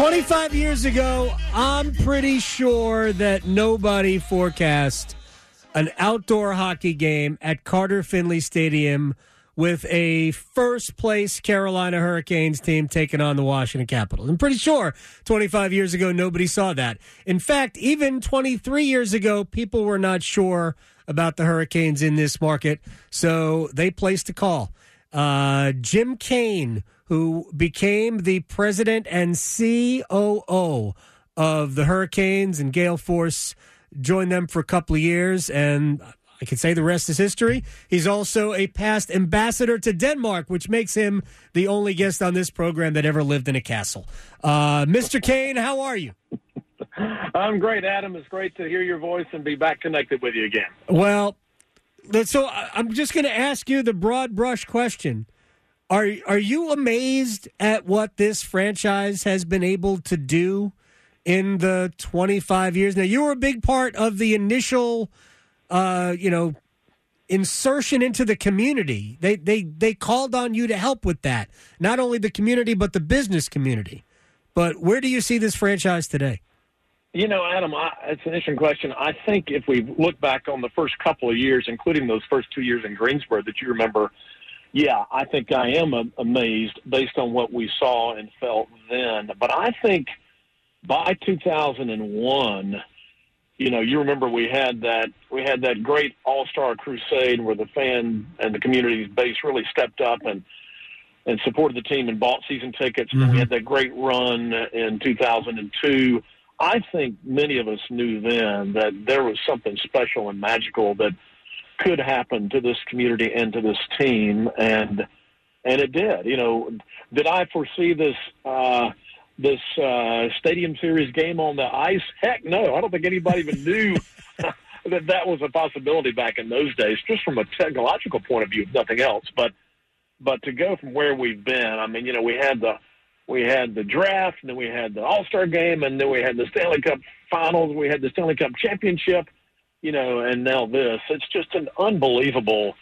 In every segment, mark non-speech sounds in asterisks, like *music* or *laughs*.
25 years ago, I'm pretty sure that nobody forecast an outdoor hockey game at Carter Finley Stadium with a first place Carolina Hurricanes team taking on the Washington Capitals. I'm pretty sure 25 years ago, nobody saw that. In fact, even 23 years ago, people were not sure about the Hurricanes in this market, so they placed a call. Uh, Jim Cain, who became the president and COO of the Hurricanes and Gale Force, joined them for a couple of years, and I can say the rest is history. He's also a past ambassador to Denmark, which makes him the only guest on this program that ever lived in a castle. Uh, Mr. Cain, how are you? I'm great, Adam. It's great to hear your voice and be back connected with you again. Well, so I'm just going to ask you the broad brush question. Are are you amazed at what this franchise has been able to do in the 25 years? Now, you were a big part of the initial, uh, you know, insertion into the community. They they they called on you to help with that. Not only the community, but the business community. But where do you see this franchise today? You know, Adam, I, it's an interesting question. I think if we look back on the first couple of years, including those first two years in Greensboro that you remember, yeah, I think I am amazed based on what we saw and felt then. But I think by 2001, you know, you remember we had that we had that great All Star Crusade where the fan and the community's base really stepped up and and supported the team and bought season tickets. Mm-hmm. We had that great run in 2002 I think many of us knew then that there was something special and magical that could happen to this community and to this team, and and it did. You know, did I foresee this uh, this uh, Stadium Series game on the ice? Heck, no. I don't think anybody even knew. *laughs* that that was a possibility back in those days, just from a technological point of view, if nothing else. But but to go from where we've been, I mean, you know, we had the we had the draft, and then we had the All Star game, and then we had the Stanley Cup Finals. We had the Stanley Cup Championship, you know, and now this. It's just an unbelievable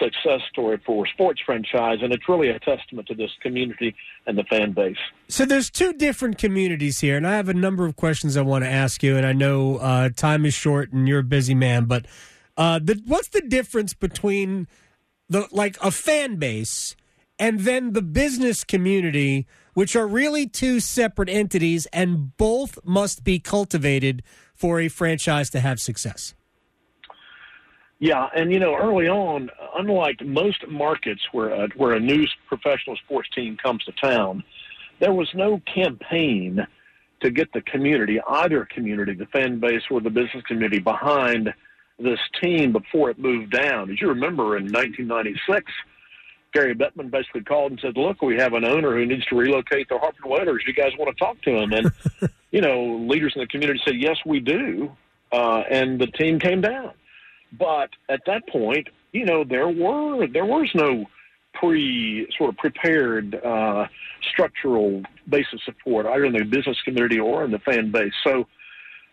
success story for a sports franchise, and it's really a testament to this community and the fan base. So there's two different communities here, and I have a number of questions I want to ask you, and I know uh, time is short and you're a busy man, but uh, the, what's the difference between the like a fan base and then the business community? Which are really two separate entities, and both must be cultivated for a franchise to have success. Yeah, and you know, early on, unlike most markets where a, where a new professional sports team comes to town, there was no campaign to get the community, either community, the fan base or the business community, behind this team before it moved down. As you remember, in 1996 Gary Bettman basically called and said, "Look, we have an owner who needs to relocate the Hartford Whalers. You guys want to talk to him?" And *laughs* you know, leaders in the community said, "Yes, we do," uh, and the team came down. But at that point, you know, there were there was no pre sort of prepared uh, structural base of support either in the business community or in the fan base. So,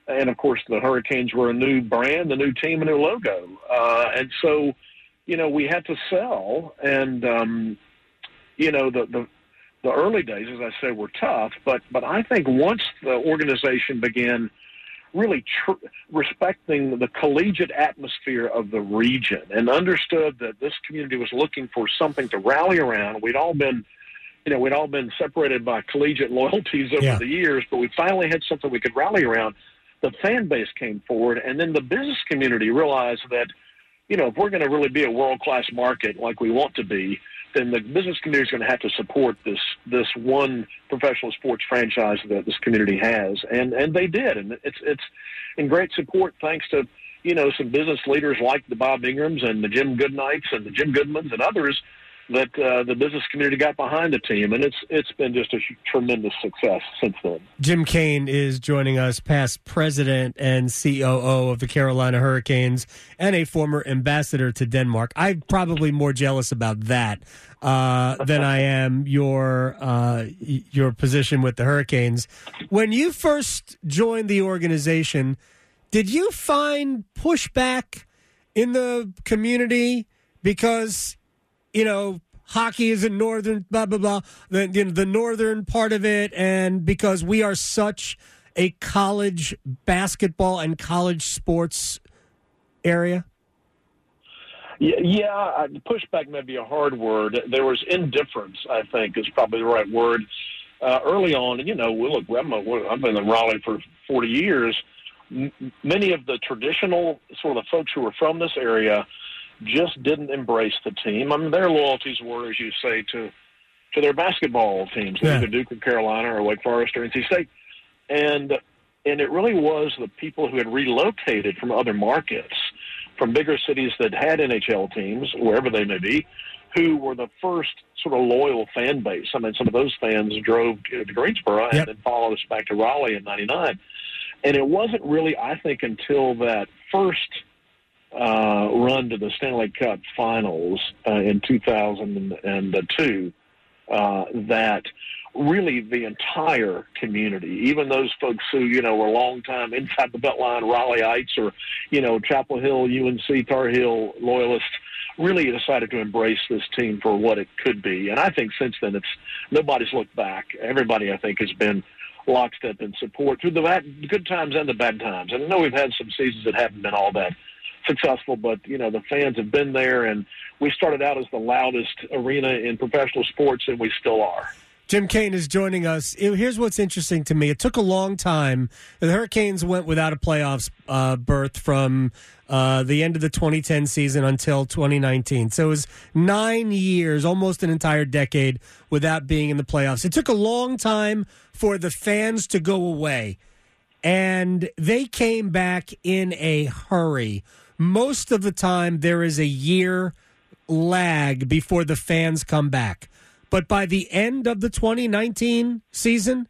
and of course, the Hurricanes were a new brand, a new team, a new logo, uh, and so you know, we had to sell, and um, you know, the the the early days, as I say, were tough. But but I think once the organization began really tr- respecting the collegiate atmosphere of the region and understood that this community was looking for something to rally around. We'd all been, you know, we'd all been separated by collegiate *laughs* loyalties over yeah. the years, but we finally had something we could rally around. The fan base came forward, and then the business community realized that you know, if we're going to really be a world class market like we want to be, then the business community is going to have to support this this one professional sports franchise that this community has, and and they did, and it's it's in great support thanks to you know some business leaders like the Bob Ingrams and the Jim Goodnights and the Jim Goodmons and others that uh, the business community got behind the team, and it's it's been just a tremendous success since then. Jim Cain is joining us, past president and COO of the Carolina Hurricanes, and a former ambassador to Denmark. I'm probably more jealous about that uh, than I am your uh, your position with the Hurricanes. When you first joined the organization, did you find pushback in the community because? You know, hockey is in northern blah blah blah the you know, the northern part of it, and because we are such a college basketball and college sports area. Yeah, pushback may be a hard word. There was indifference, I think, is probably the right word. Uh, early on, and you know, we look, I've been in Raleigh for 40 years. Many of the traditional sort of folks who were from this area just didn't embrace the team. I mean, their loyalties were, as you say, to to their basketball teams, yeah. either Duke or Carolina or Wake Forest or NC State, and and it really was the people who had relocated from other markets from bigger cities that had NHL teams, wherever they may be, who were the first sort of loyal fan base. I mean, some of those fans drove to Greensboro yep. and then followed us back to Raleigh in '99. And it wasn't really, I think, until that first uh, run to the Stanley Cup Finals uh, in 2002 uh, that really the entire community, even those folks who, you know, were long time inside the Beltline Raleigheites or, you know, Chapel Hill, UNC, Tar Heel loyalists, really decided to embrace this team for what it could be. And I think since then, it's nobody's looked back. Everybody, I think, has been lockstep in support through the bad, good times and the bad times. And I know we've had some seasons that haven't been all that successful, but you know the fans have been there, and we started out as the loudest arena in professional sports, and we still are. Jim Cain is joining us. Here's what's interesting to me. It took a long time. The Hurricanes went without a playoffs uh, berth from uh, the end of the 2010 season until 2019. So it was nine years, almost an entire decade, without being in the playoffs. It took a long time for the fans to go away, and they came back in a hurry. Most of the time, there is a year lag before the fans come back. But by the end of the 2019 season,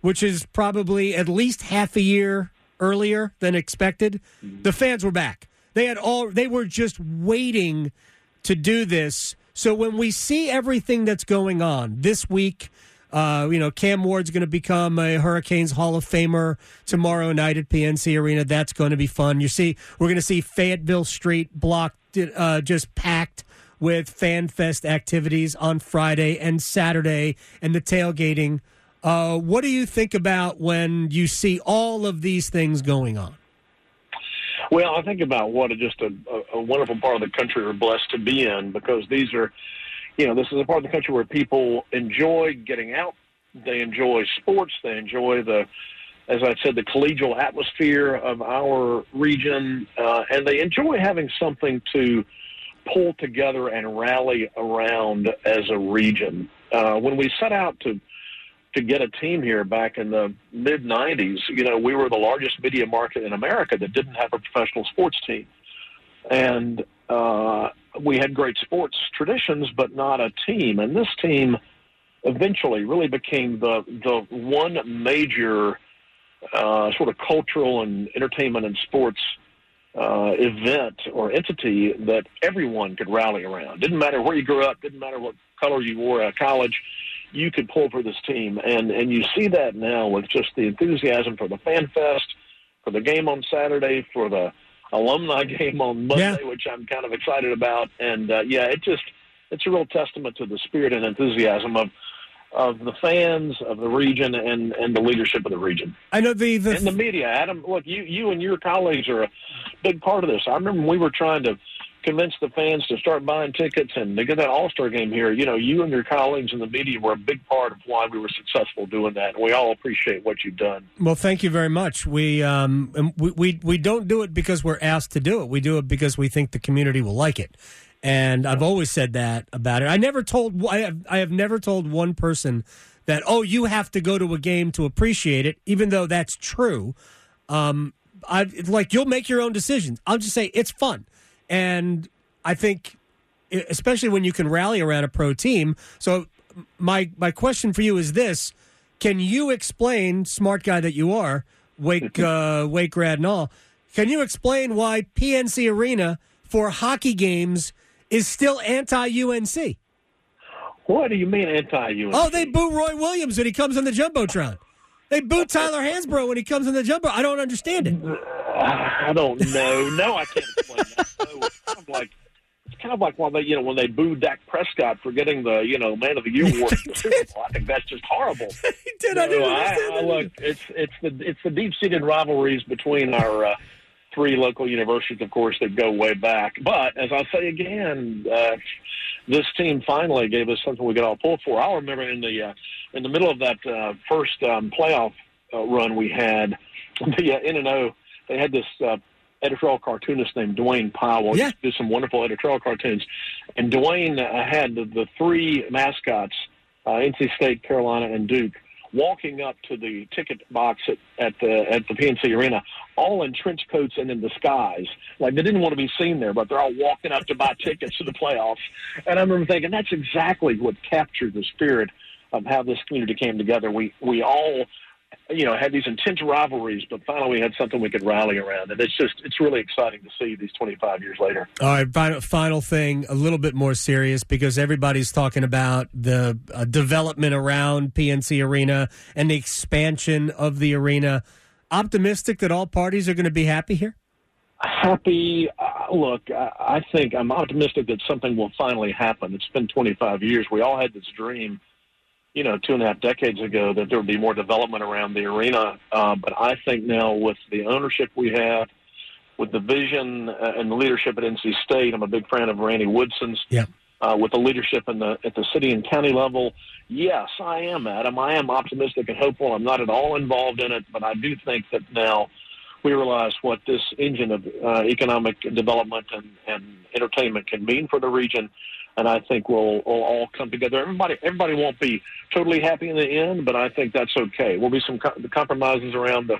which is probably at least half a year earlier than expected, the fans were back. They had all they were just waiting to do this. So when we see everything that's going on this week, uh, you know, Cam Ward's going to become a Hurricanes Hall of Famer tomorrow night at PNC Arena. That's going to be fun. You see, we're going to see Fayetteville Street blocked, uh, just packed with Fan Fest activities on Friday and Saturday and the tailgating. Uh, what do you think about when you see all of these things going on? Well, I think about what a, just a, a wonderful part of the country we're blessed to be in because these are, you know, this is a part of the country where people enjoy getting out, they enjoy sports, they enjoy the, as I said, the collegial atmosphere of our region, uh, and they enjoy having something to pull together and rally around as a region. Uh, when we set out to to get a team here back in the mid 90s, you know, we were the largest media market in America that didn't have a professional sports team. And uh, we had great sports traditions, but not a team. And this team eventually really became the, the one major uh, sort of cultural and entertainment and sports uh, event or entity that everyone could rally around. Didn't matter where you grew up, didn't matter what color you wore at college, you could pull for this team. And, and you see that now with just the enthusiasm for the Fan Fest, for the game on Saturday, for the alumni *laughs* game on Monday, yeah. which I'm kind of excited about. And uh, yeah, it just, it's a real testament to the spirit and enthusiasm of of the fans of the region and and the leadership of the region. I know the, the and the media. Adam, look, you you and your colleagues are a big part of this. I remember we were trying to convince the fans to start buying tickets and to get that All Star game here. You know, you and your colleagues in the media were a big part of why we were successful doing that, and we all appreciate what you've done. Well, thank you very much. We um we we, we don't do it because we're asked to do it. We do it because we think the community will like it and I've always said that about it. I never told I have I have never told one person that oh you have to go to a game to appreciate it, even though that's true. Um, I like you'll make your own decisions. I'll just say it's fun, and I think especially when you can rally around a pro team. So my my question for you is this: Can you explain, smart guy that you are, Wake *laughs* uh, Wake grad and all? Can you explain why PNC Arena for hockey games? is still anti UNC. What do you mean anti UNC? Oh, they boo Roy Williams when he comes on the jumbotron. They boo *laughs* Tyler Hansbrough when he comes on the jumbo. I don't understand it. I don't know. No, I can't explain that. No, it's kind of like it's kind of like when they, you know, when they booed Dak Prescott for getting the, you know, Man of the Year *laughs* award. the Super Bowl. I think that's just horrible. *laughs* he did. I didn't I, I look, it's it's the it's the deep seated rivalries between our uh, three local universities, of course, that go way back. But as I say again, uh, this team finally gave us something we could all pull for. I remember in the uh, in the middle of that uh, first um, playoff uh, run we had, *laughs* the uh, N and O they had this. Uh, Editorial cartoonist named Dwane Powell. Yeah. He did some wonderful editorial cartoons. And Dwane uh, had the, the three mascots, uh, NC State, Carolina, and Duke, walking up to the ticket box at, at the at the PNC Arena, all in trench coats and in disguise. Like they didn't want to be seen there, but they're all walking up to buy tickets to the playoffs. And I remember thinking that's exactly what captured the spirit of how this community came together. We we all you know, had these intense rivalries, but finally we had something we could rally around. And it's just, it's really exciting to see these 25 years later. All right, final, final thing, a little bit more serious because everybody's talking about the uh, development around PNC Arena and the expansion of the arena. Optimistic that all parties are going to be happy here? Happy, uh, look, I, I think I'm optimistic that something will finally happen. It's been 25 years. We all had this dream, you know, two and a half decades ago that there would be more development around the arena. Uh, but I think now with the ownership we have, with the vision uh, and the leadership at NC State, I'm a big fan of Randy Woodson's. Yeah. Uh, with the leadership in the at the city and county level, yes, I am, Adam. I am optimistic and hopeful. I'm not at all involved in it, but I do think that now we realize what this engine of uh, economic development and, and entertainment can mean for the region. And I think we'll, we'll all come together. Everybody, everybody won't be totally happy in the end, but I think that's okay. We'll be some co- compromises around the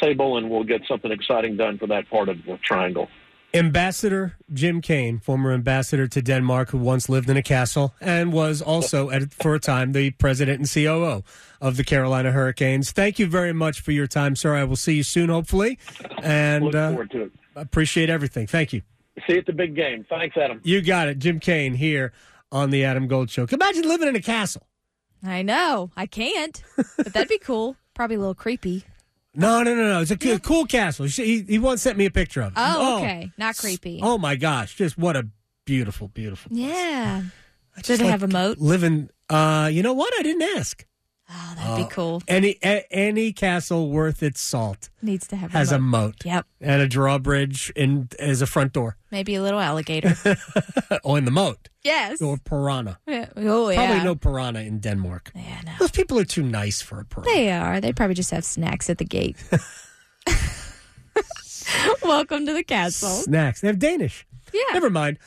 table, and we'll get something exciting done for that part of the triangle. Ambassador Jim Cain, former ambassador to Denmark, who once lived in a castle and was also, at, for a time, the president and COO of the Carolina Hurricanes. Thank you very much for your time, sir. I will see you soon, hopefully, and Look uh, to it. appreciate everything. Thank you. See you at the big game. Thanks, Adam. You got it. Jim Cain here on the Adam Gold Show. Imagine living in a castle. I know. I can't, but that'd be cool. Probably a little creepy. No, no, no, no. It's a co- cool castle. He, he once sent me a picture of it. Oh, okay. Not creepy. Oh, my gosh. Just what a beautiful, beautiful. Yeah. I Does just it like have a moat? Living, uh, you know what? I didn't ask. Oh, that'd be cool. Any a, any castle worth its salt Needs to have has a a moat. moat Yep. and a drawbridge in as a front door. Maybe a little alligator. *laughs* oh, in the moat yes. or piranha. Yeah. Oh, yeah. Probably no piranha in Denmark. Yeah, no. Those people are too nice for a piranha. They are. They probably just have snacks at the gate. *laughs* *laughs* Welcome to the castle. Snacks. They have Danish. Yeah. Never mind.